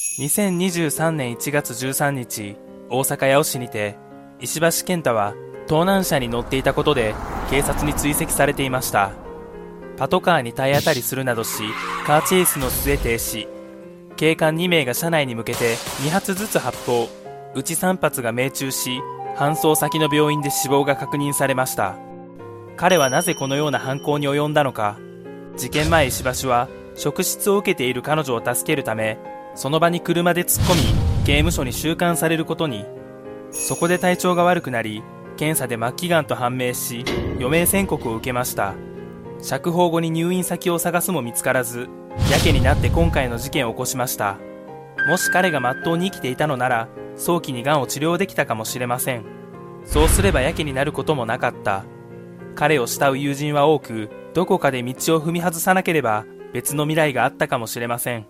2023年1月13日、大阪八尾市にて、石橋健太は盗難車に乗っていたことで警察に追跡されていました。パトカーに体当たりするなどし、カーチェイスの末停止。警官2名が車内に向けて2発ずつ発砲。うち3発が命中し、搬送先の病院で死亡が確認されました。彼はなぜこのような犯行に及んだのか。事件前石橋は職質を受けている彼女を助けるため、その場に車で突っ込み、刑務所に収監されることに。そこで体調が悪くなり、検査で末期がんと判明し、余命宣告を受けました。釈放後に入院先を探すも見つからず、やけになって今回の事件を起こしました。もし彼がまっとうに生きていたのなら、早期にがんを治療できたかもしれません。そうすればやけになることもなかった。彼を慕う友人は多く、どこかで道を踏み外さなければ別の未来があったかもしれません。